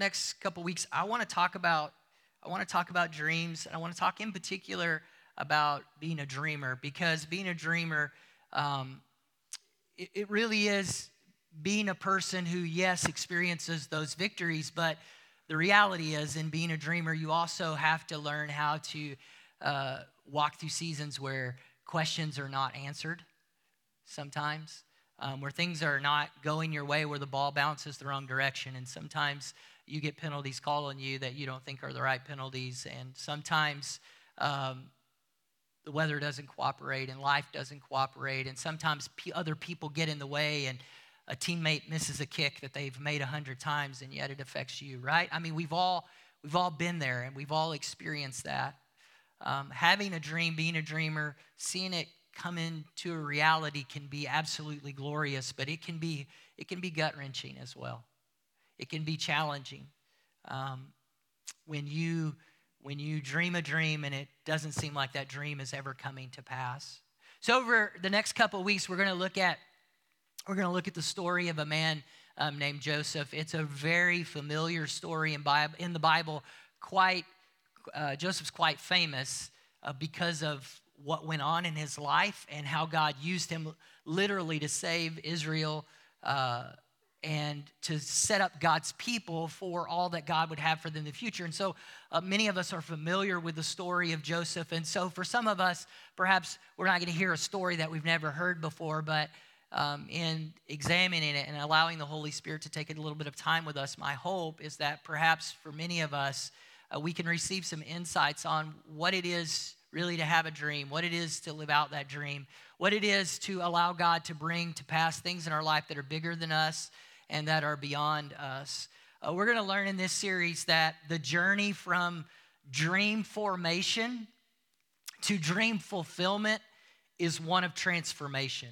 next couple weeks, I want to talk about I want to talk about dreams, and I want to talk in particular about being a dreamer because being a dreamer, um, it, it really is being a person who, yes, experiences those victories, but the reality is, in being a dreamer, you also have to learn how to uh, walk through seasons where questions are not answered sometimes, um, where things are not going your way, where the ball bounces the wrong direction. And sometimes you get penalties called on you that you don't think are the right penalties. And sometimes um, the weather doesn't cooperate and life doesn't cooperate. And sometimes p- other people get in the way and a teammate misses a kick that they've made a hundred times and yet it affects you, right? I mean, we've all, we've all been there and we've all experienced that. Um, having a dream, being a dreamer, seeing it come into a reality can be absolutely glorious, but it can be, it can be gut wrenching as well. It can be challenging. Um, when you when you dream a dream and it doesn't seem like that dream is ever coming to pass. So over the next couple weeks, we're going to look at we're going to look at the story of a man um, named Joseph. It's a very familiar story in, Bible, in the Bible. Quite uh, Joseph's quite famous uh, because of what went on in his life and how God used him literally to save Israel uh, and to set up God's people for all that God would have for them in the future. And so uh, many of us are familiar with the story of Joseph. And so for some of us, perhaps we're not going to hear a story that we've never heard before, but um, in examining it and allowing the Holy Spirit to take a little bit of time with us, my hope is that perhaps for many of us, uh, we can receive some insights on what it is really to have a dream, what it is to live out that dream, what it is to allow God to bring to pass things in our life that are bigger than us and that are beyond us. Uh, we're going to learn in this series that the journey from dream formation to dream fulfillment is one of transformation.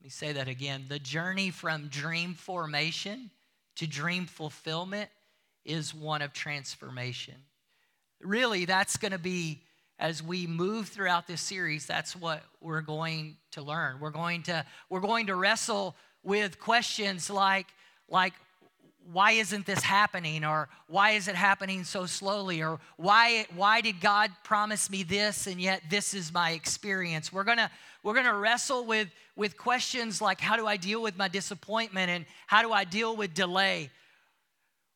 Let me say that again. The journey from dream formation to dream fulfillment is one of transformation. Really, that's going to be as we move throughout this series that's what we're going to learn we're going to we're going to wrestle with questions like, like why isn't this happening? Or why is it happening so slowly? Or why why did god promise me this and yet this is my experience? We're gonna we're gonna wrestle with with questions like how do i deal with my disappointment and how do i deal with delay?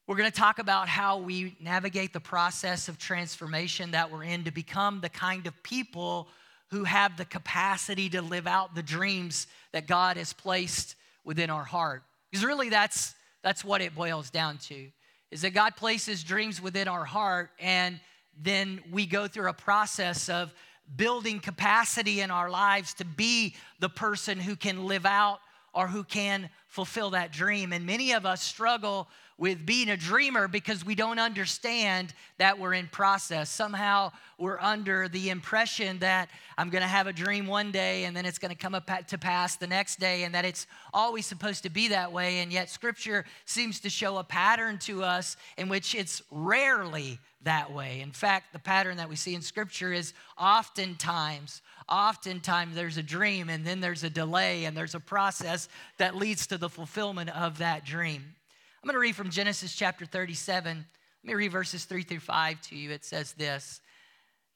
We're to talk about how we navigate the process of transformation that we're in to become the kind of people who have the capacity to live out the dreams that god has placed within our heart. Because really that's that's what it boils down to. Is that God places dreams within our heart and then we go through a process of building capacity in our lives to be the person who can live out or who can fulfill that dream. And many of us struggle with being a dreamer because we don't understand that we're in process. Somehow we're under the impression that I'm going to have a dream one day and then it's going to come up to pass the next day and that it's always supposed to be that way. And yet scripture seems to show a pattern to us in which it's rarely that way. In fact, the pattern that we see in scripture is oftentimes oftentimes there's a dream and then there's a delay and there's a process that leads to the fulfillment of that dream. I'm going to read from Genesis chapter 37. Let me read verses 3 through 5 to you. It says this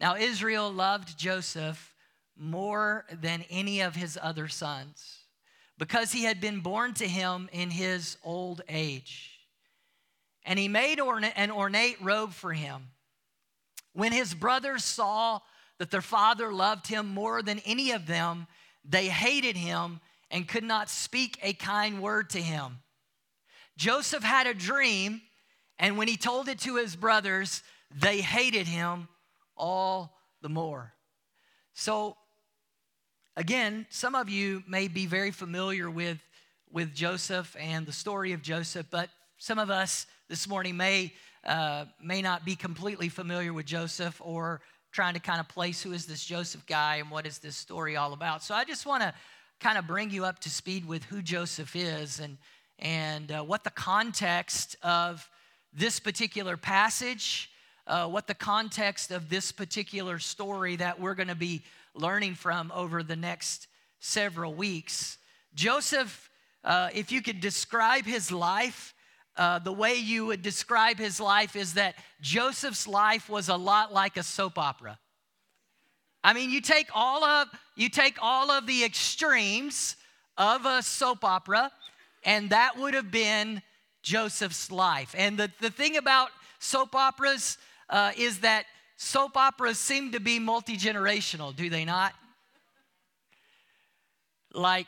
Now Israel loved Joseph more than any of his other sons because he had been born to him in his old age. And he made an ornate robe for him. When his brothers saw that their father loved him more than any of them, they hated him and could not speak a kind word to him. Joseph had a dream, and when he told it to his brothers, they hated him all the more. So, again, some of you may be very familiar with, with Joseph and the story of Joseph, but some of us this morning may, uh, may not be completely familiar with Joseph or trying to kind of place who is this Joseph guy and what is this story all about. So, I just want to kind of bring you up to speed with who Joseph is and and uh, what the context of this particular passage, uh, what the context of this particular story that we're going to be learning from over the next several weeks. Joseph, uh, if you could describe his life, uh, the way you would describe his life is that Joseph's life was a lot like a soap opera. I mean, you take all of you take all of the extremes of a soap opera, and that would have been Joseph's life. And the, the thing about soap operas uh, is that soap operas seem to be multi generational, do they not? Like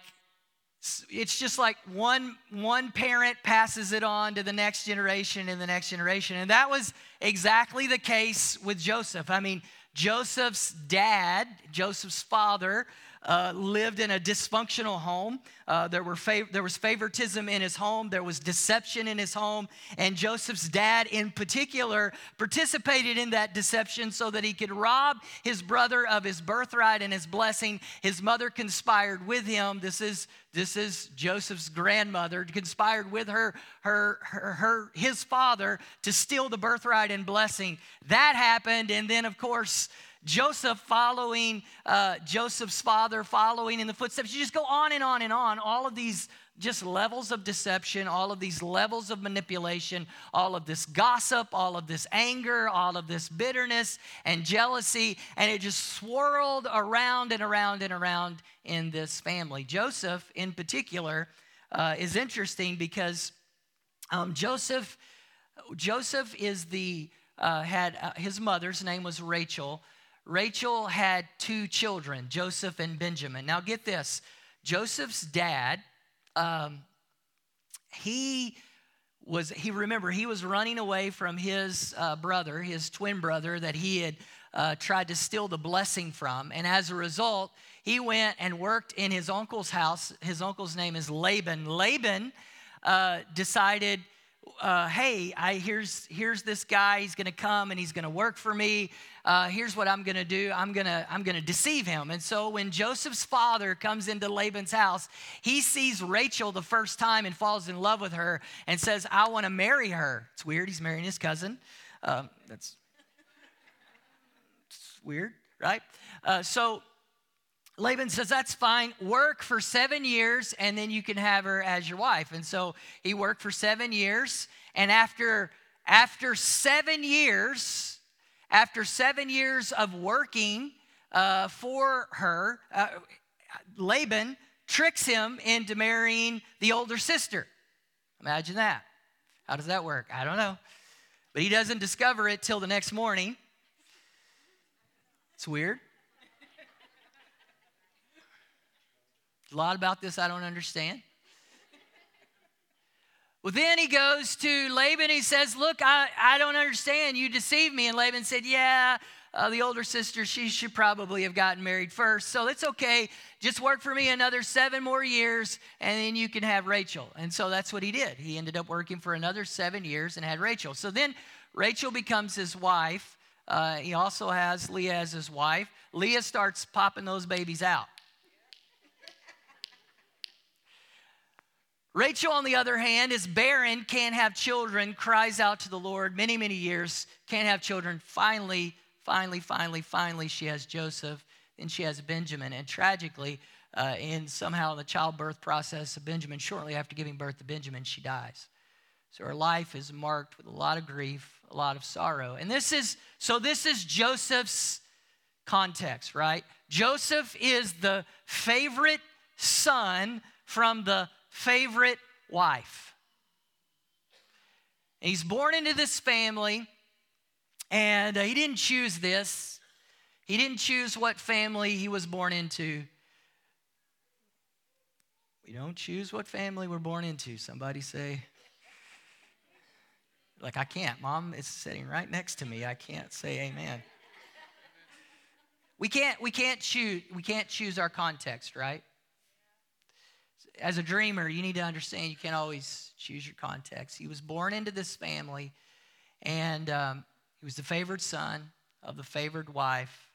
it's just like one one parent passes it on to the next generation and the next generation and that was exactly the case with joseph i mean joseph's dad joseph's father uh, lived in a dysfunctional home. Uh, there, were fav- there was favoritism in his home, there was deception in his home, and Joseph's dad, in particular, participated in that deception so that he could rob his brother of his birthright and his blessing. His mother conspired with him. This is this is Joseph's grandmother conspired with her, her, her, her, his father to steal the birthright and blessing. That happened, and then of course Joseph following uh, Joseph's father, following in the footsteps. You just go on and on and on. All of these just levels of deception, all of these levels of manipulation, all of this gossip, all of this anger, all of this bitterness and jealousy, and it just swirled around and around and around in this family. Joseph, in particular, uh, is interesting because um, Joseph, Joseph is the uh, had uh, his mother's name was Rachel. Rachel had two children, Joseph and Benjamin. Now, get this Joseph's dad, um, he was, he remember, he was running away from his uh, brother, his twin brother, that he had uh, tried to steal the blessing from. And as a result, he went and worked in his uncle's house. His uncle's name is Laban. Laban uh, decided uh, hey, I, here's, here's this guy. He's going to come and he's going to work for me. Uh, here's what I'm going to do. I'm going to I'm going to deceive him. And so when Joseph's father comes into Laban's house, he sees Rachel the first time and falls in love with her and says, I want to marry her. It's weird. He's marrying his cousin. Um, that's weird, right? Uh, so Laban says, That's fine. Work for seven years, and then you can have her as your wife. And so he worked for seven years. And after, after seven years, after seven years of working uh, for her, uh, Laban tricks him into marrying the older sister. Imagine that. How does that work? I don't know. But he doesn't discover it till the next morning. It's weird. A lot about this I don't understand. Well, then he goes to Laban. He says, Look, I, I don't understand. You deceived me. And Laban said, Yeah, uh, the older sister, she should probably have gotten married first. So it's okay. Just work for me another seven more years, and then you can have Rachel. And so that's what he did. He ended up working for another seven years and had Rachel. So then Rachel becomes his wife. Uh, he also has Leah as his wife. Leah starts popping those babies out. Rachel, on the other hand, is barren, can't have children, cries out to the Lord many, many years, can't have children. Finally, finally, finally, finally, she has Joseph, and she has Benjamin. And tragically, uh, in somehow in the childbirth process of Benjamin, shortly after giving birth to Benjamin, she dies. So her life is marked with a lot of grief, a lot of sorrow. And this is, so this is Joseph's context, right? Joseph is the favorite son from the favorite wife. And he's born into this family, and uh, he didn't choose this. He didn't choose what family he was born into. We don't choose what family we're born into. Somebody say, like, I can't. Mom is sitting right next to me. I can't say amen. We can't, we can't choose, we can't choose our context, right? As a dreamer, you need to understand you can't always choose your context. He was born into this family, and um, he was the favored son of the favored wife.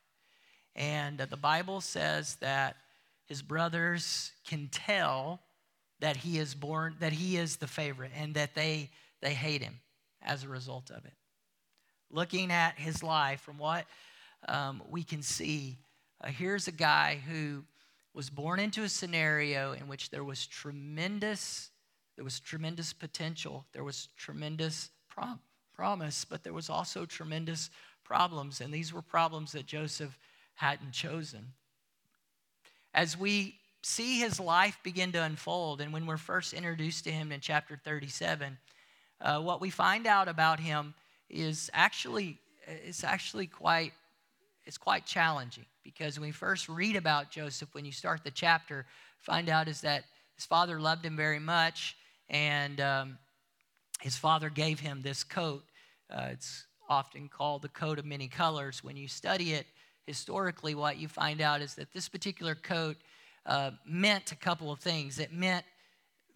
And uh, the Bible says that his brothers can tell that he is born, that he is the favorite, and that they they hate him as a result of it. Looking at his life, from what um, we can see, uh, here's a guy who was born into a scenario in which there was tremendous There was tremendous potential. There was tremendous prom- promise, but there was also tremendous problems. And these were problems that Joseph hadn't chosen. As we see his life begin to unfold, and when we're first introduced to him in chapter 37, uh, what we find out about him is actually it's actually quite it's quite challenging because when we first read about Joseph, when you start the chapter, find out is that his father loved him very much, and um, his father gave him this coat. Uh, it's often called the coat of many colors. When you study it historically, what you find out is that this particular coat uh, meant a couple of things. It meant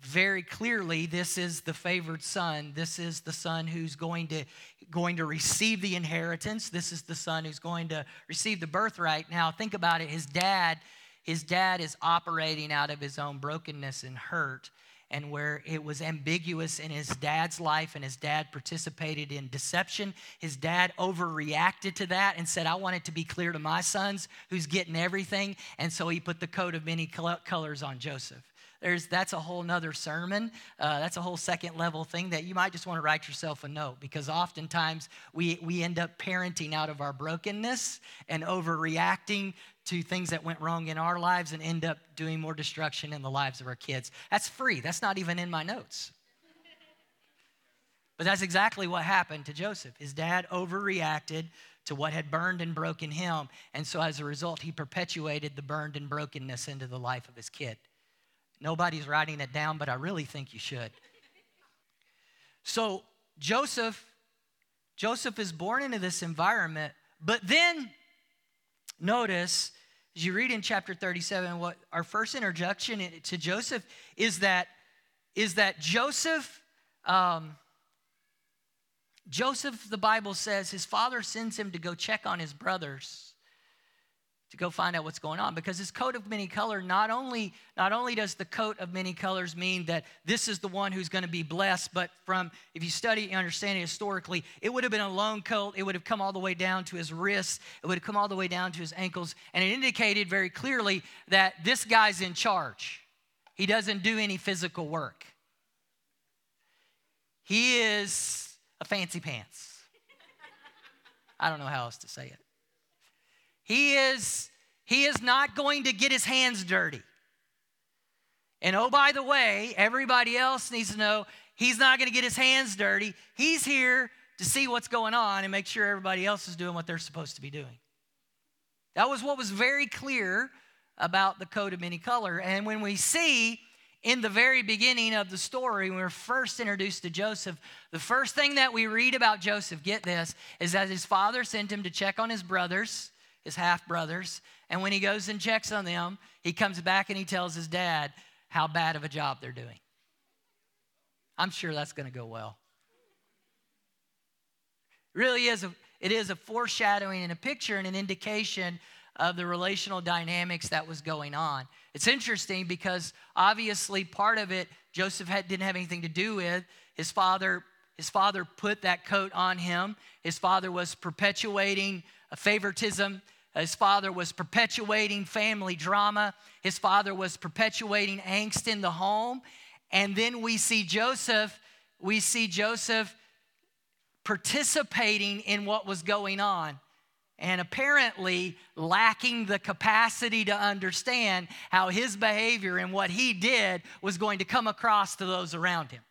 very clearly this is the favored son. This is the son who's going to going to receive the inheritance. This is the son who's going to receive the birthright. Now think about it. His dad his dad is operating out of his own brokenness and hurt and where it was ambiguous in his dad's life and his dad participated in deception. His dad overreacted to that and said i want it to be clear to my sons who's getting everything and so he put the coat of many colors on joseph there's, that's a whole nother sermon. Uh, that's a whole second level thing that you might just want to write yourself a note because oftentimes we, we end up parenting out of our brokenness and overreacting to things that went wrong in our lives and end up doing more destruction in the lives of our kids. That's free. That's not even in my notes. But that's exactly what happened to Joseph. His dad overreacted to what had burned and broken him. And so as a result, he perpetuated the burned and brokenness into the life of his kid. Nobody's writing it down, but I really think you should. So Joseph, Joseph is born into this environment, but then notice as you read in chapter 37, what our first introduction to Joseph is that is that Joseph, um, Joseph, the Bible says, his father sends him to go check on his brothers to go find out what's going on because this coat of many color not only not only does the coat of many colors mean that this is the one who's going to be blessed but from if you study and understand it historically it would have been a long coat. It would have come all the way down to his wrists. It would have come all the way down to his ankles. And it indicated very clearly that this guy's in charge. He doesn't do any physical work. He is a fancy pants. I don't know how else to say it he is, he is not going to get his hands dirty. And oh, by the way, everybody else needs to know he's not going to get his hands dirty. He's here to see what's going on and make sure everybody else is doing what they're supposed to be doing. That was what was very clear about the coat of many color. And when we see in the very beginning of the story, when we're first introduced to Joseph, the first thing that we read about Joseph, get this, is that his father sent him to check on his brothers his half brothers. And when he goes and checks on them, he comes back and he tells his dad how bad of a job they're doing. I'm sure that's going to go well. Really is a, it is a foreshadowing and a picture and an indication of the relational dynamics that was going on. It's interesting because obviously part of it Joseph had, didn't have anything to do with. His father, his father put that coat on him. His father was perpetuating a favoritism. His father was perpetuating family drama. His father was perpetuating angst in the home. And then we see Joseph, we see Joseph participating in what was going on and apparently lacking the capacity to understand how his behavior and what he did was going to come across to those around him.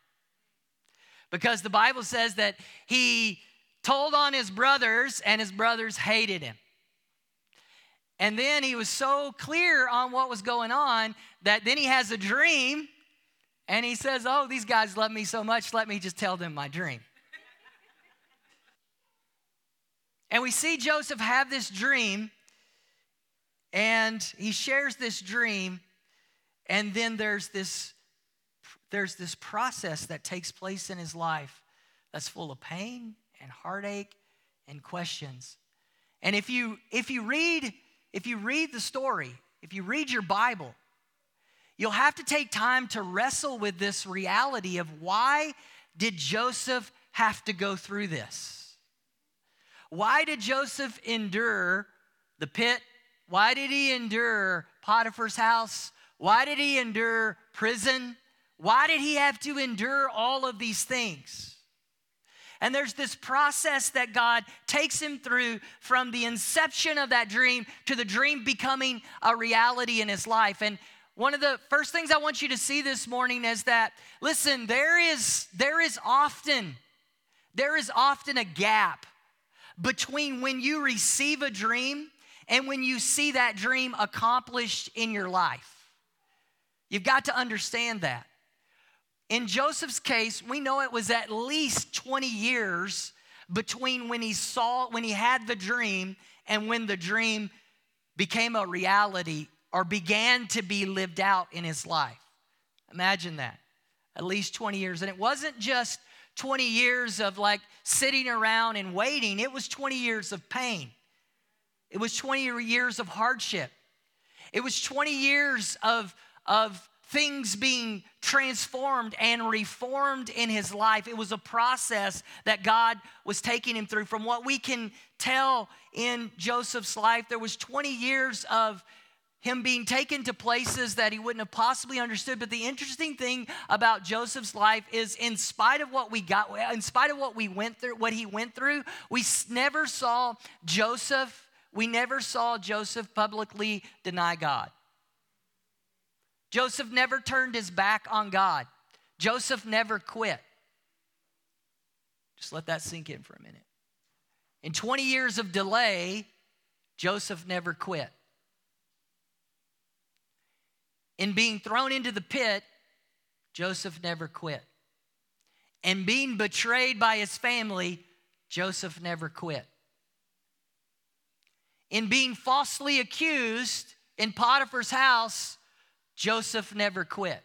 Because the Bible says that he told on his brothers, and his brothers hated him. And then he was so clear on what was going on that then he has a dream and he says, Oh, these guys love me so much, let me just tell them my dream. and we see Joseph have this dream and he shares this dream and then there's this there's this process that takes place in his life that's full of pain and heartache and questions. And if you if you read if you read the story, if you read your Bible, you'll have to take time to wrestle with this reality of why did Joseph have to go through this? Why did Joseph endure the pit? Why did he endure Potiphar's house? Why did he endure prison? Why did he have to endure all of these things? And there's this process that God takes him through from the inception of that dream to the dream becoming a reality in his life. And one of the first things I want you to see this morning is that listen, there is there is often there is often a gap between when you receive a dream and when you see that dream accomplished in your life. You've got to understand that. In Joseph's case, we know it was at least 20 years between when he saw, when he had the dream and when the dream became a reality or began to be lived out in his life. Imagine that. At least 20 years. And it wasn't just 20 years of like sitting around and waiting, it was 20 years of pain. It was 20 years of hardship. It was 20 years of, of things being transformed and reformed in his life. It was a process that God was taking him through. From what we can tell in Joseph's life, there was 20 years of him being taken to places that he wouldn't have possibly understood. But the interesting thing about Joseph's life is, in spite of what we got, in spite of what we went through, what he went through, we never saw Joseph, we never saw Joseph publicly deny God. Joseph never turned his back on God. Joseph never quit. Just let that sink in for a minute. In 20 years of delay, Joseph never quit. In being thrown into the pit, Joseph never quit. And being betrayed by his family, Joseph never quit. In being falsely accused in Potiphar's house, Joseph never quit.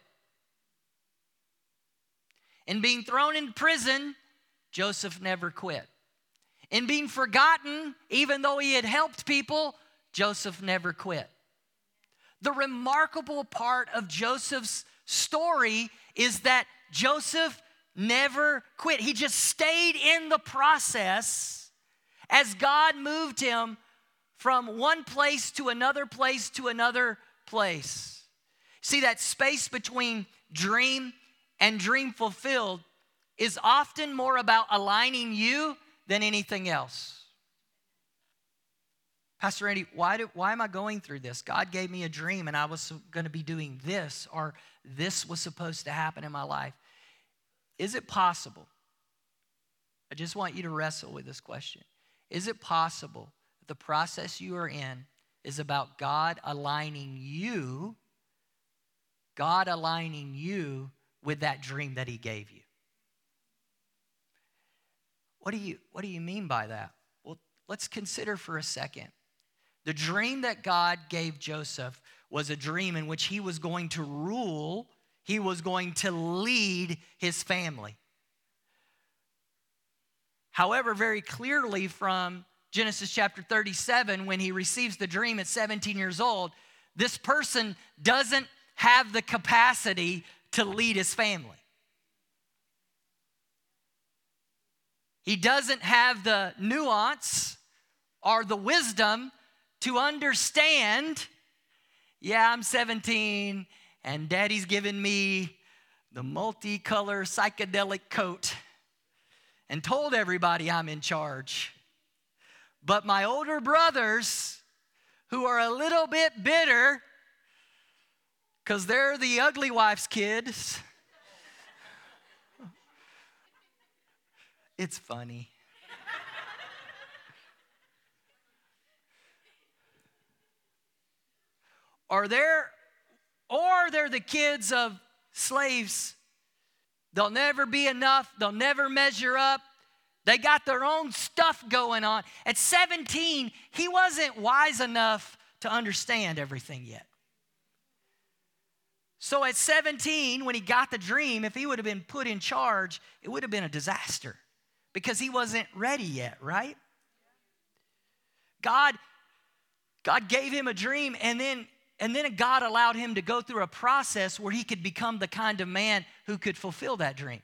In being thrown in prison, Joseph never quit. In being forgotten, even though he had helped people, Joseph never quit. The remarkable part of Joseph's story is that Joseph never quit. He just stayed in the process as God moved him from one place to another place to another place. See, that space between dream and dream fulfilled is often more about aligning you than anything else. Pastor Randy, why, do, why am I going through this? God gave me a dream and I was going to be doing this, or this was supposed to happen in my life. Is it possible? I just want you to wrestle with this question. Is it possible that the process you are in is about God aligning you God aligning you with that dream that He gave you. What do you, what do you mean by that? Well, let's consider for a second. The dream that God gave Joseph was a dream in which he was going to rule, he was going to lead his family. However, very clearly from Genesis chapter 37, when he receives the dream at 17 years old, this person doesn't have the capacity to lead his family. He doesn't have the nuance or the wisdom to understand, yeah, I'm 17 and daddy's given me the multicolor psychedelic coat and told everybody I'm in charge. But my older brothers, who are a little bit bitter, because they're the ugly wife's kids. It's funny. Are there, or they're the kids of slaves. They'll never be enough, they'll never measure up. They got their own stuff going on. At 17, he wasn't wise enough to understand everything yet. So at 17, when he got the dream, if he would have been put in charge, it would have been a disaster because he wasn't ready yet, right? God God gave him a dream and then and then God allowed him to go through a process where he could become the kind of man who could fulfill that dream.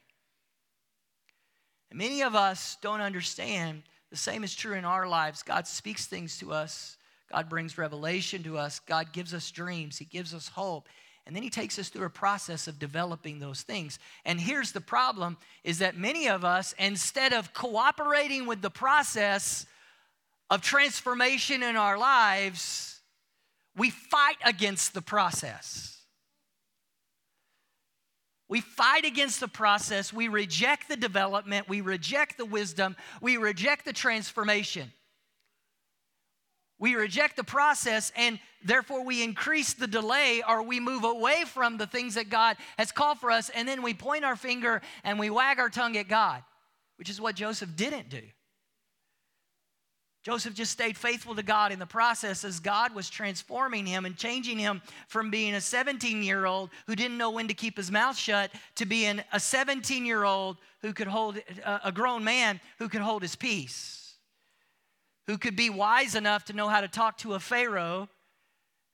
And many of us don't understand the same is true in our lives. God speaks things to us. God brings revelation to us. God gives us dreams. He gives us hope. And then he takes us through a process of developing those things. And here's the problem is that many of us instead of cooperating with the process of transformation in our lives, we fight against the process. We fight against the process. We reject the development. We reject the wisdom. We reject the transformation. We reject the process and therefore we increase the delay or we move away from the things that God has called for us and then we point our finger and we wag our tongue at God, which is what Joseph didn't do. Joseph just stayed faithful to God in the process as God was transforming him and changing him from being a 17 year old who didn't know when to keep his mouth shut to being a 17 year old who could hold, a grown man who could hold his peace, who could be wise enough to know how to talk to a Pharaoh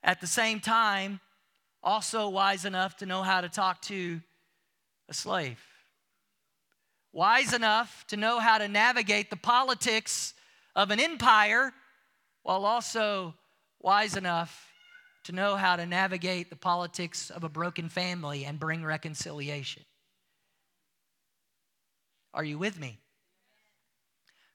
at the same time, also wise enough to know how to talk to a slave. Wise enough to know how to navigate the politics of an empire while also wise enough to know how to navigate the politics of a broken family and bring reconciliation. Are you with me?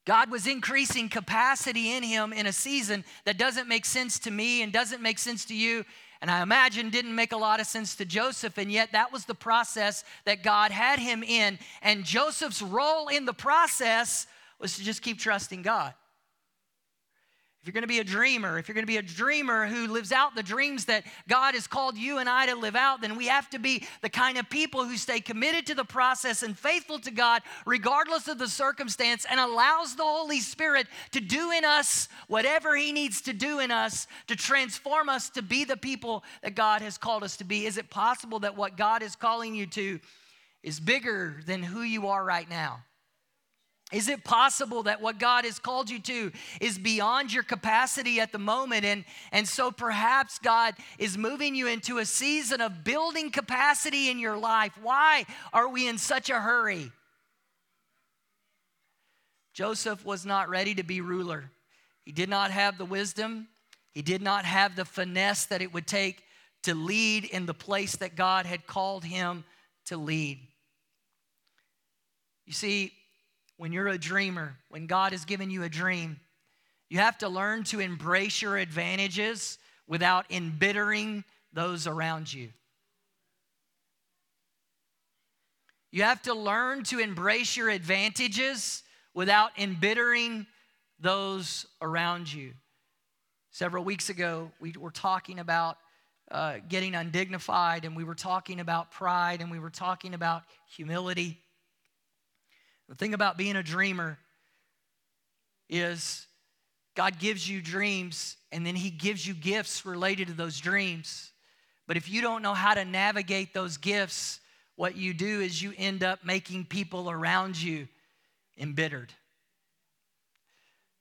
God was increasing capacity in him in a season that doesn't make sense to me and doesn't make sense to you. And I imagine didn't make a lot of sense to Joseph, and yet that was the process that God had him in. And Joseph's role in the process was to just keep trusting God. If you're going to be a dreamer, if you're going to be a dreamer who lives out the dreams that God has called you and I to live out, then we have to be the kind of people who stay committed to the process and faithful to God regardless of the circumstance and allows the Holy Spirit to do in us whatever He needs to do in us to transform us to be the people that God has called us to be. Is it possible that what God is calling you to is bigger than who you are right now? Is it possible that what God has called you to is beyond your capacity at the moment? And, and so perhaps God is moving you into a season of building capacity in your life. Why are we in such a hurry? Joseph was not ready to be ruler. He did not have the wisdom, he did not have the finesse that it would take to lead in the place that God had called him to lead. You see, when you're a dreamer, when God has given you a dream, you have to learn to embrace your advantages without embittering those around you. You have to learn to embrace your advantages without embittering those around you. Several weeks ago, we were talking about uh, getting undignified, and we were talking about pride, and we were talking about humility. The thing about being a dreamer is God gives you dreams and then He gives you gifts related to those dreams. But if you don't know how to navigate those gifts, what you do is you end up making people around you embittered.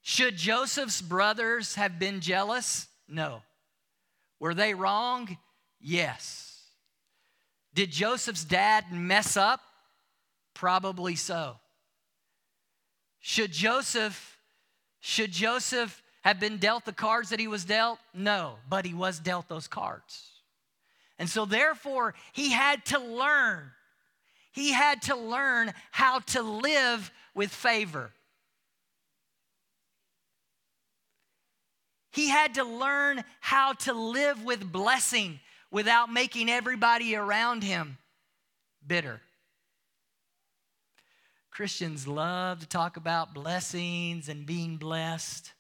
Should Joseph's brothers have been jealous? No. Were they wrong? Yes. Did Joseph's dad mess up? Probably so. Should Joseph, should Joseph have been dealt the cards that he was dealt? No, but he was dealt those cards. And so therefore, he had to learn. He had to learn how to live with favor. He had to learn how to live with blessing without making everybody around him bitter. Christians love to talk about blessings and being blessed.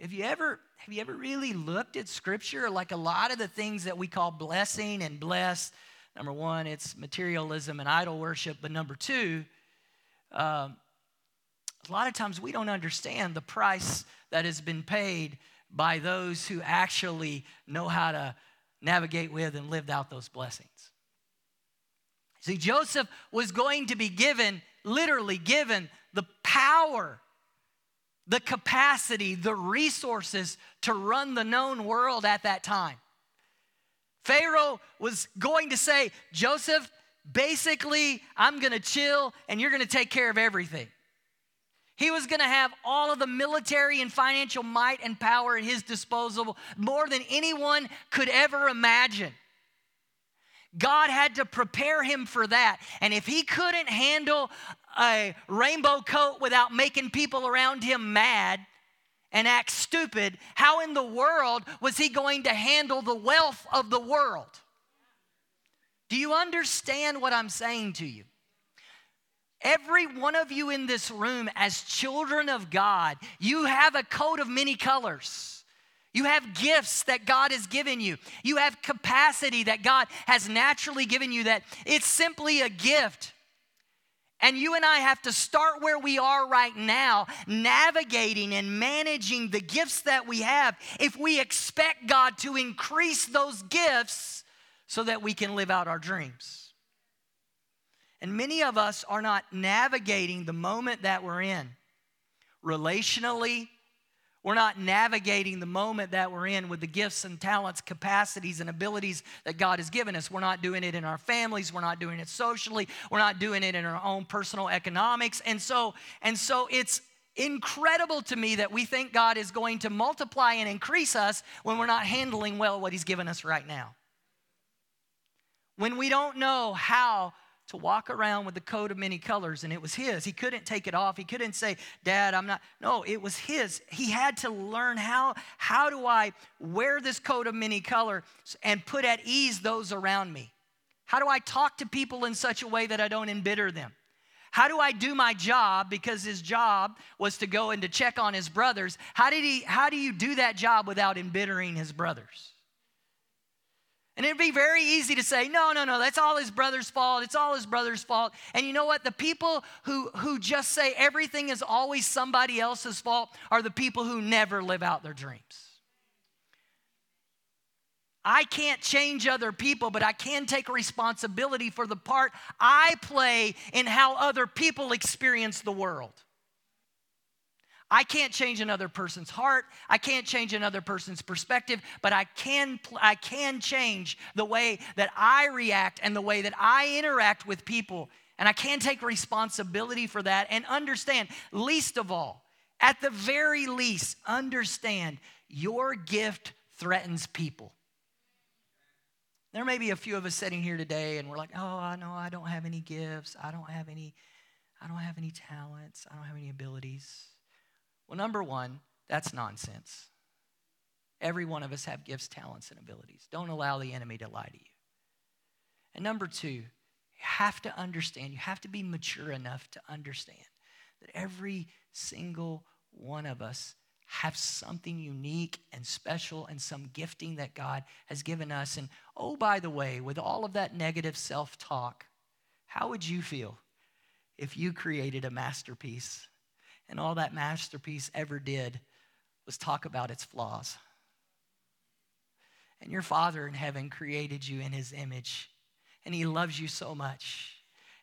Have you ever have you ever really looked at scripture like a lot of the things that we call blessing and blessed? Number one, it's materialism and idol worship. But number two, um, a lot of times we don't understand the price that has been paid by those who actually know how to navigate with and lived out those blessings. See, Joseph was going to be given literally given the power, the capacity, the resources to run the known world at that time. Pharaoh was going to say, Joseph, basically, I'm gonna chill and you're gonna take care of everything. He was gonna have all of the military and financial might and power at his disposal, more than anyone could ever imagine. God had to prepare him for that. And if he couldn't handle a rainbow coat without making people around him mad and act stupid, how in the world was he going to handle the wealth of the world? Do you understand what I'm saying to you? Every one of you in this room, as children of God, you have a coat of many colors. You have gifts that God has given you. You have capacity that God has naturally given you, that it's simply a gift. And you and I have to start where we are right now, navigating and managing the gifts that we have if we expect God to increase those gifts so that we can live out our dreams. And many of us are not navigating the moment that we're in relationally, we're not navigating the moment that we're in with the gifts and talents, capacities, and abilities that God has given us. We're not doing it in our families. We're not doing it socially. We're not doing it in our own personal economics. And so, and so it's incredible to me that we think God is going to multiply and increase us when we're not handling well what He's given us right now. When we don't know how to walk around with the coat of many colors and it was his. He couldn't take it off. He couldn't say, "Dad, I'm not." No, it was his. He had to learn how how do I wear this coat of many colors and put at ease those around me? How do I talk to people in such a way that I don't embitter them? How do I do my job because his job was to go and to check on his brothers? How did he how do you do that job without embittering his brothers? And it'd be very easy to say, no, no, no, that's all his brother's fault. It's all his brother's fault. And you know what? The people who, who just say everything is always somebody else's fault are the people who never live out their dreams. I can't change other people, but I can take responsibility for the part I play in how other people experience the world. I can't change another person's heart. I can't change another person's perspective, but I can, I can change the way that I react and the way that I interact with people. And I can take responsibility for that and understand, least of all, at the very least, understand your gift threatens people. There may be a few of us sitting here today and we're like, oh, I know I don't have any gifts. I don't have any, I don't have any talents. I don't have any abilities. Well, number one, that's nonsense. Every one of us have gifts, talents, and abilities. Don't allow the enemy to lie to you. And number two, you have to understand, you have to be mature enough to understand that every single one of us have something unique and special and some gifting that God has given us. And oh, by the way, with all of that negative self talk, how would you feel if you created a masterpiece and all that masterpiece ever did was talk about its flaws. And your Father in heaven created you in His image, and He loves you so much.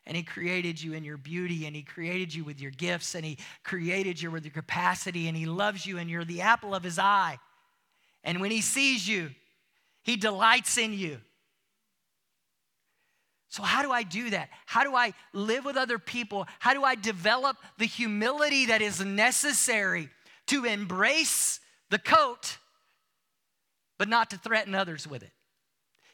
And He created you in your beauty, and He created you with your gifts, and He created you with your capacity, and He loves you, and you're the apple of His eye. And when He sees you, He delights in you. So, how do I do that? How do I live with other people? How do I develop the humility that is necessary to embrace the coat, but not to threaten others with it?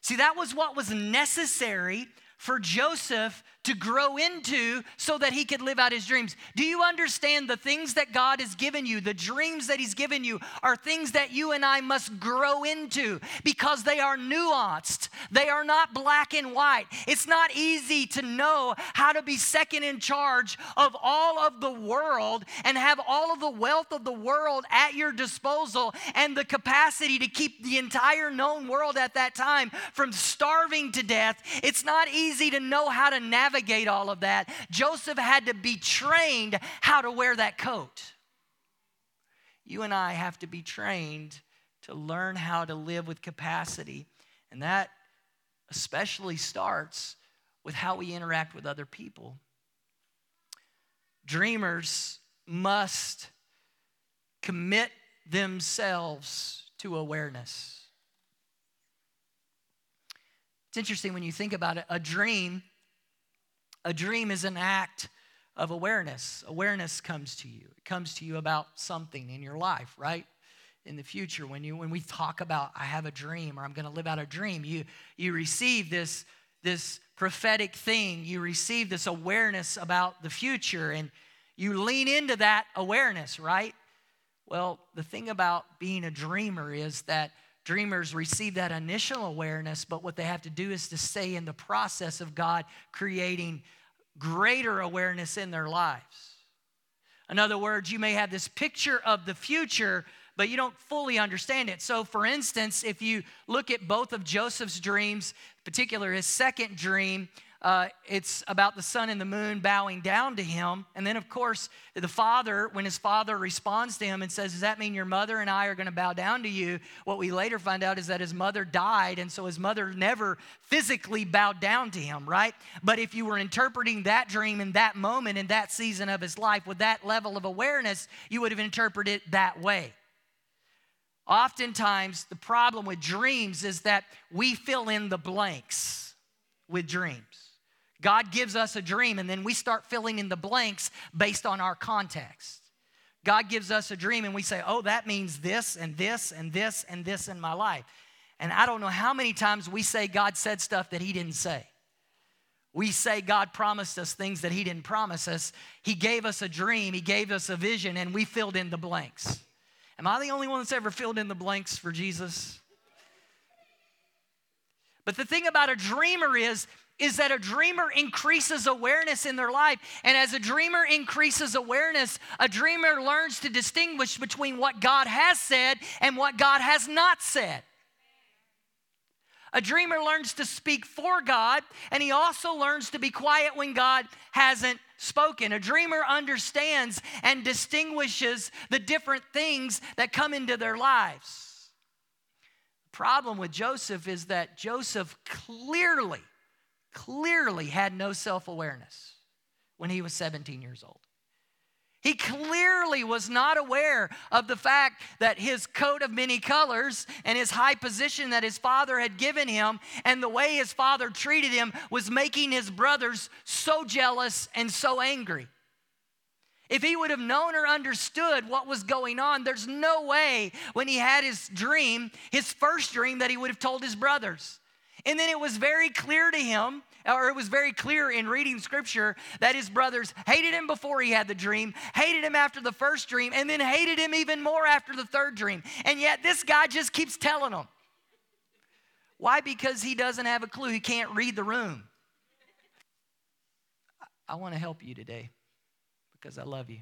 See, that was what was necessary for Joseph to grow into so that he could live out his dreams. Do you understand the things that God has given you, the dreams that he's given you, are things that you and I must grow into because they are nuanced. They are not black and white. It's not easy to know how to be second in charge of all of the world and have all of the wealth of the world at your disposal and the capacity to keep the entire known world at that time from starving to death. It's not easy to know how to navigate all of that, Joseph had to be trained how to wear that coat. You and I have to be trained to learn how to live with capacity. And that especially starts with how we interact with other people. Dreamers must commit themselves to awareness. It's interesting when you think about it. A dream a dream is an act of awareness. Awareness comes to you. It comes to you about something in your life, right? In the future, when you when we talk about I have a dream or I'm to live out a dream, you you receive this this prophetic thing, you receive this awareness about the future, and you lean into that awareness, right? Well, the thing about being a dreamer is that dreamers receive that initial awareness, but what they have to do is to stay in the process of God creating greater awareness in their lives. In other words, you may have this picture of the future, but you don't fully understand it. So, for instance, if you look at both of Joseph's dreams, particular his second dream, uh, it's about the sun and the moon bowing down to him. And then, of course, the father, when his father responds to him and says, Does that mean your mother and I are going to bow down to you? What we later find out is that his mother died, and so his mother never physically bowed down to him, right? But if you were interpreting that dream in that moment, in that season of his life, with that level of awareness, you would have interpreted it that way. Oftentimes, the problem with dreams is that we fill in the blanks with dreams. God gives us a dream, and then we start filling in the blanks based on our context. God gives us a dream, and we say, Oh, that means this and this and this and this in my life. And I don't know how many times we say God said stuff that He didn't say. We say God promised us things that He didn't promise us. He gave us a dream, He gave us a vision, and we filled in the blanks. Am I the only one that's ever filled in the blanks for Jesus? But the thing about a dreamer is is that a dreamer increases awareness in their life. And as a dreamer increases awareness, a dreamer learns to distinguish between what God has said and what God has not said. A dreamer learns to speak for God, and he also learns to be quiet when God hasn't spoken. A dreamer understands and distinguishes the different things that come into their lives. The problem with Joseph is that Joseph clearly clearly had no self awareness when he was 17 years old. He clearly was not aware of the fact that his coat of many colors and his high position that his father had given him and the way his father treated him was making his brothers so jealous and so angry. If he would have known or understood what was going on, there's no way when he had his dream, his first dream, that he would have told his brothers. And then it was very clear to him, or it was very clear in reading scripture, that his brothers hated him before he had the dream, hated him after the first dream, and then hated him even more after the third dream. And yet this guy just keeps telling them. Why? Because he doesn't have a clue. He can't read the room. I want to help you today because I love you.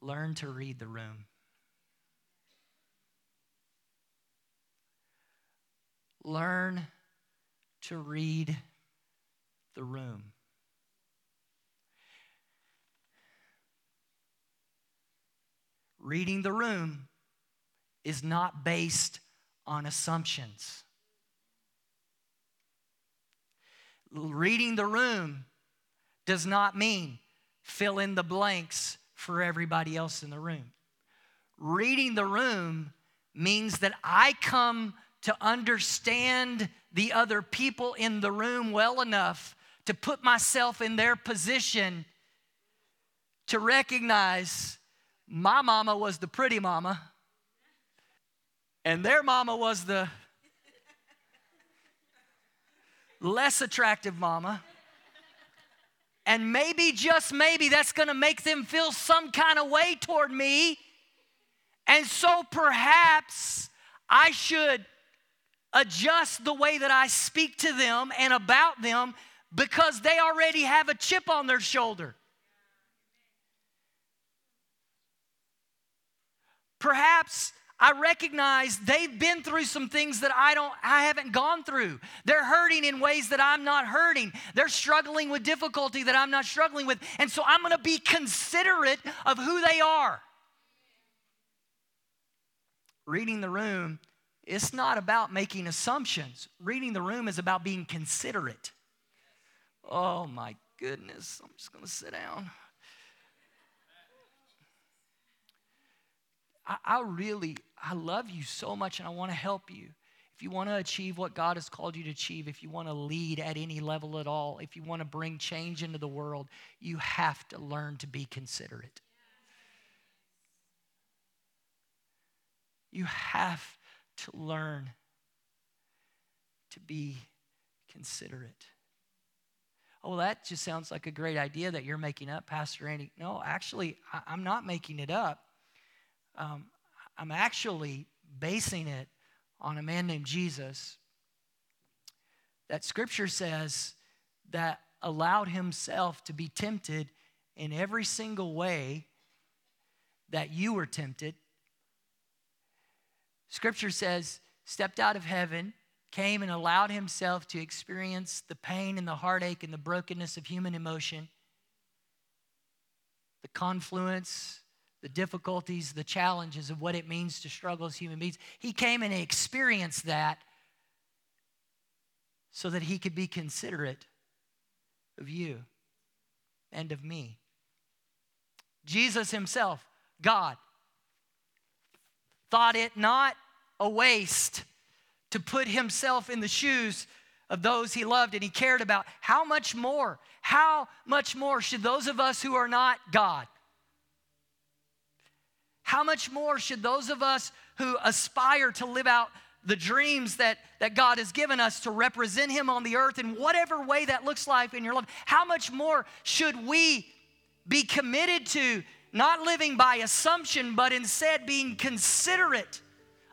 Learn to read the room. learn to read the room. Reading the room is not based on assumptions. Reading the room does not mean fill in the blanks for everybody else in the room. Reading the room means that I come to understand the other people in the room well enough to put myself in their position to recognize my mama was the pretty mama and their mama was the less attractive mama. And maybe, just maybe, that's gonna make them feel some kind of way toward me. And so perhaps I should adjust the way that I speak to them and about them because they already have a chip on their shoulder. Perhaps I recognize they've been through some things that I don't I haven't gone through. They're hurting in ways that I'm not hurting. They're struggling with difficulty that I'm not struggling with. And so I'm going to be considerate of who they are. Reading the room it's not about making assumptions. Reading the room is about being considerate. Oh my goodness, I'm just going to sit down. I, I, really, I love you so much and I want to help you. If you want to achieve what God has called you to achieve, if you want to lead at any level at all, if you want to bring change into the world, you have to learn to be considerate. You have to learn to be considerate. Oh, well, that just sounds like a great idea that you're making up, Pastor Randy. No, actually, I'm not making it up. Um, I'm actually basing it on a man named Jesus that scripture says that allowed himself to be tempted in every single way that you were tempted. Scripture says, stepped out of heaven, came and allowed himself to experience the pain and the heartache and the brokenness of human emotion, the confluence, the difficulties, the challenges of what it means to struggle as human beings. He came and experienced that so that he could be considerate of you and of me. Jesus himself, God, thought it not a waste to put himself in the shoes of those he loved and he cared about. How much more? How much more should those of us who are not God? How much more should those of us who aspire to live out the dreams that, that God has given us to represent Him on the earth in whatever way that looks like in your life, how much more should we be committed to not living by assumption, but instead being considerate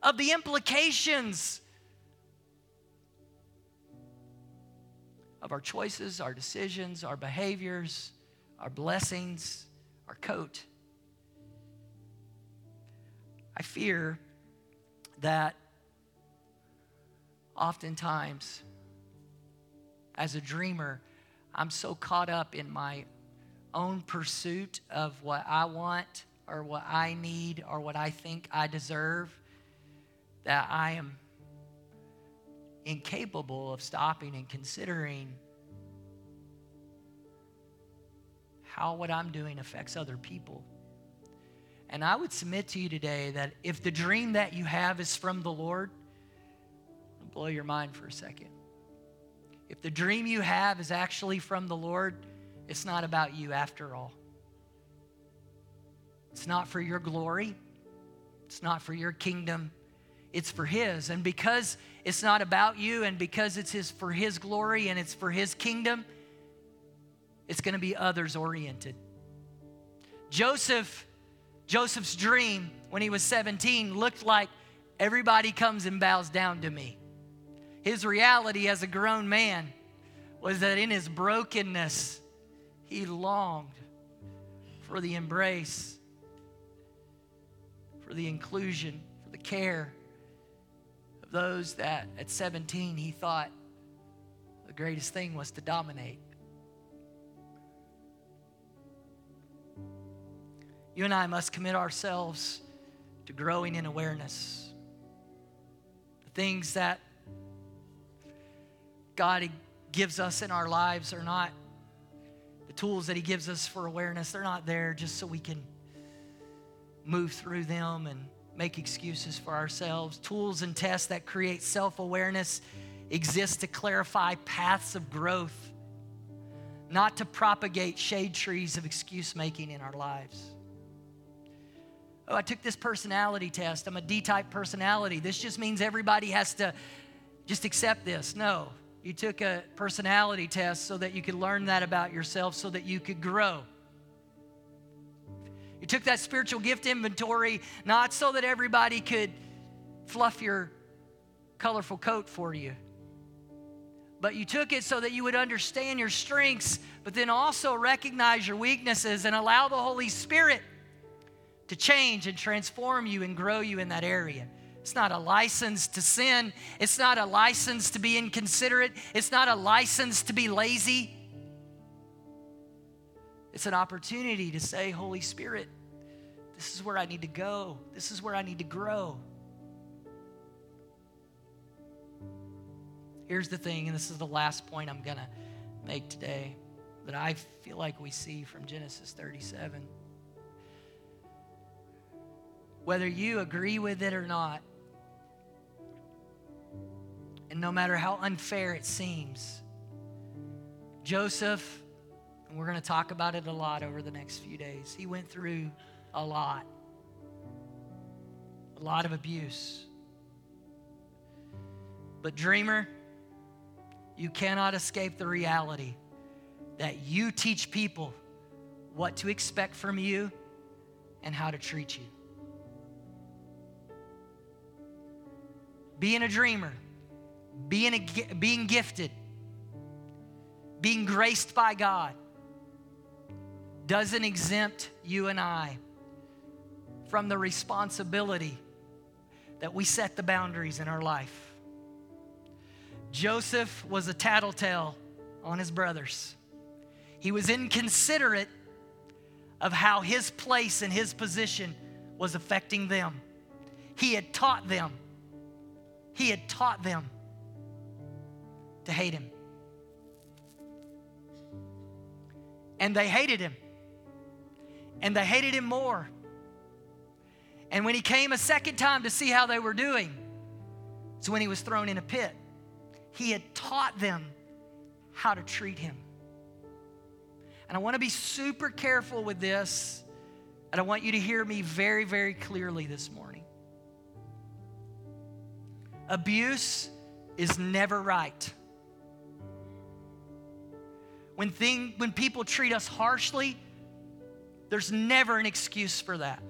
of the implications of our choices, our decisions, our behaviors, our blessings, our coat. I fear that oftentimes, as a dreamer, I'm so caught up in my own pursuit of what I want or what I need or what I think I deserve that I am incapable of stopping and considering how what I'm doing affects other people. And I would submit to you today that if the dream that you have is from the Lord, blow your mind for a second. If the dream you have is actually from the Lord, it's not about you after all. It's not for your glory, it's not for your kingdom, it's for His. And because it's not about you and because it's his, for His glory and it's for His kingdom, it's going to be others oriented. Joseph, Joseph's dream when he was 17 looked like everybody comes and bows down to me. His reality as a grown man was that in his brokenness, he longed for the embrace, for the inclusion, for the care of those that at 17 he thought the greatest thing was to dominate. You and I must commit ourselves to growing in awareness. The things that God gives us in our lives are not the tools that He gives us for awareness, they're not there just so we can move through them and make excuses for ourselves. Tools and tests that create self awareness exist to clarify paths of growth, not to propagate shade trees of excuse making in our lives. Oh, I took this personality test. I'm a D type personality. This just means everybody has to just accept this. No, you took a personality test so that you could learn that about yourself so that you could grow. You took that spiritual gift inventory not so that everybody could fluff your colorful coat for you, but you took it so that you would understand your strengths, but then also recognize your weaknesses and allow the Holy Spirit to change and transform you and grow you in that area. It's not a license to sin. It's not a license to be inconsiderate. It's not a license to be lazy. It's an opportunity to say, Holy Spirit, this is where I need to go. This is where I need to grow. Here's the thing, and this is the last point I'm going to make today that I feel like we see from Genesis 37. Whether you agree with it or not, and no matter how unfair it seems, Joseph, and we're going to talk about it a lot over the next few days, he went through a lot, a lot of abuse. But, dreamer, you cannot escape the reality that you teach people what to expect from you and how to treat you. Being a dreamer, being, a, being gifted, being graced by God doesn't exempt you and I from the responsibility that we set the boundaries in our life. Joseph was a tattletale on his brothers. He was inconsiderate of how his place and his position was affecting them. He had taught them, he had taught them to hate him. And they hated him. And they hated him more. And when he came a second time to see how they were doing, it's when he was thrown in a pit. He had taught them how to treat him. And I want to be super careful with this, and I want you to hear me very, very clearly this morning. Abuse is never right. When, thing, when people treat us harshly, there's never an excuse for that.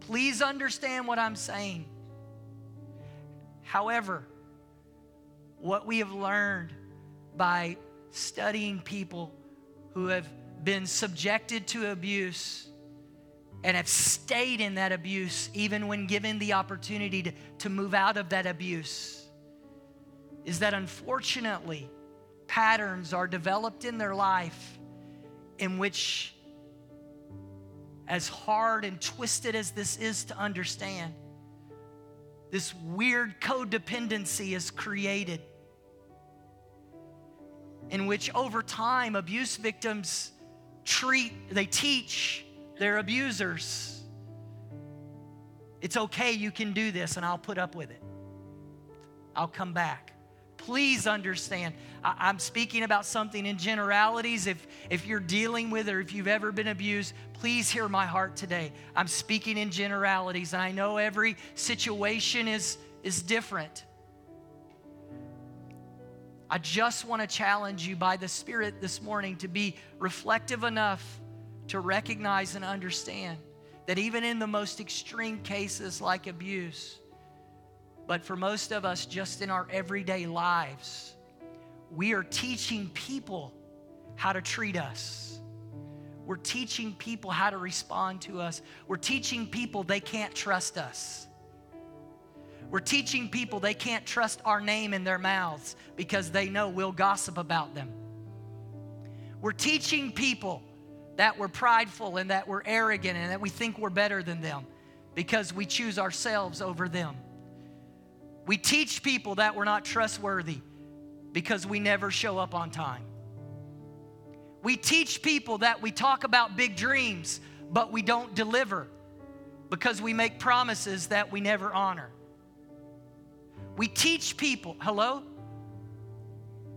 Please understand what I'm saying. However, what we have learned by studying people who have been subjected to abuse and have stayed in that abuse even when given the opportunity to, to move out of that abuse is that unfortunately patterns are developed in their life in which, as hard and twisted as this is to understand, this weird codependency is created in which over time abuse victims treat they teach their abusers it's okay you can do this and i'll put up with it. I'll come back please understand I, am speaking about something in generalities. If if you're dealing with or if you've ever been abused please hear my heart today. I'm speaking in generalities and i know every situation is is different. I just want to challenge you by the spirit this morning to be reflective enough to recognize and understand that even in the most extreme cases like abuse but for most of us, just in our everyday lives, we are teaching people how to treat us. We're teaching people how to respond to us. We're teaching people they can't trust us. We're teaching people they can't trust our name in their mouths because they know we'll gossip about them. We're teaching people that we're prideful and that we're arrogant and that we think we're better than them because we choose ourselves over them. We teach people that we're not trustworthy because we never show up on time. We teach people that we talk about big dreams, but we don't deliver because we make promises that we never honor. We teach people, hello?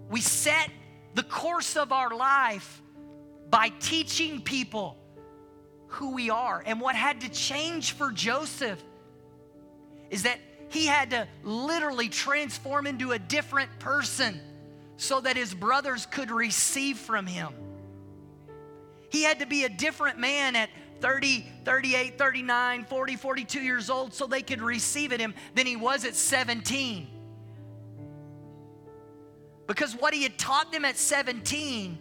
We set the course of our life by teaching people who we are. And what had to change for Joseph is that he had to literally transform into a different person so that his brothers could receive from him. He had to be a different man at 30, 38, 39, 40, 42 years old so they could receive at him than he was at 17. Because what he had taught them at 17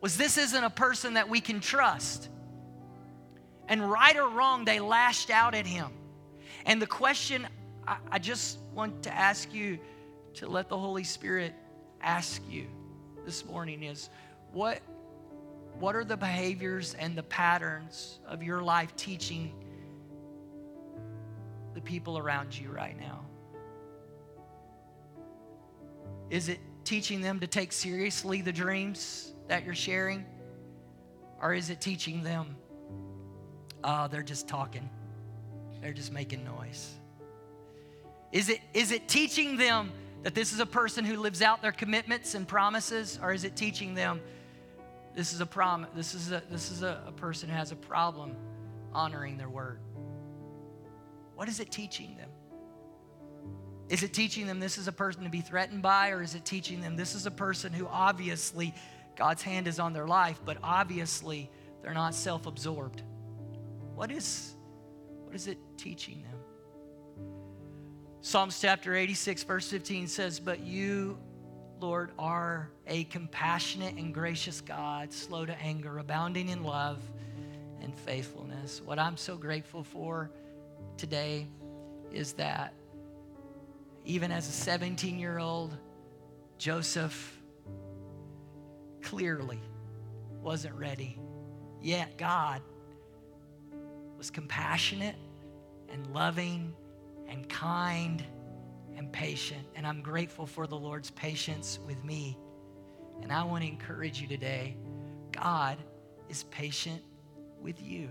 was this isn't a person that we can trust. And right or wrong, they lashed out at him. And the question I, I just want to ask you to let the Holy Spirit ask you this morning is what what are the behaviors and the patterns of your life teaching the people around you right now? Is it teaching them to take seriously the dreams that you're sharing? Or is it teaching them, oh, they're just talking, they're just making noise? Is it, is it teaching them that this is a person who lives out their commitments and promises, or is it teaching them this is a prom this is a this is a, a person who has a problem honoring their word? What is it teaching them? Is it teaching them this is a person to be threatened by, or is it teaching them this is a person who obviously God's hand is on their life, but obviously they're not self absorbed? What is, what is it teaching them? Psalms chapter 86, verse 15 says, But you, Lord, are a compassionate and gracious God, slow to anger, abounding in love and faithfulness. What I'm so grateful for today is that even as a 17 year old, Joseph clearly wasn't ready. Yet God was compassionate and loving and kind and patient. And I'm grateful for the Lord's patience with me. And I want to encourage you today God is patient with you.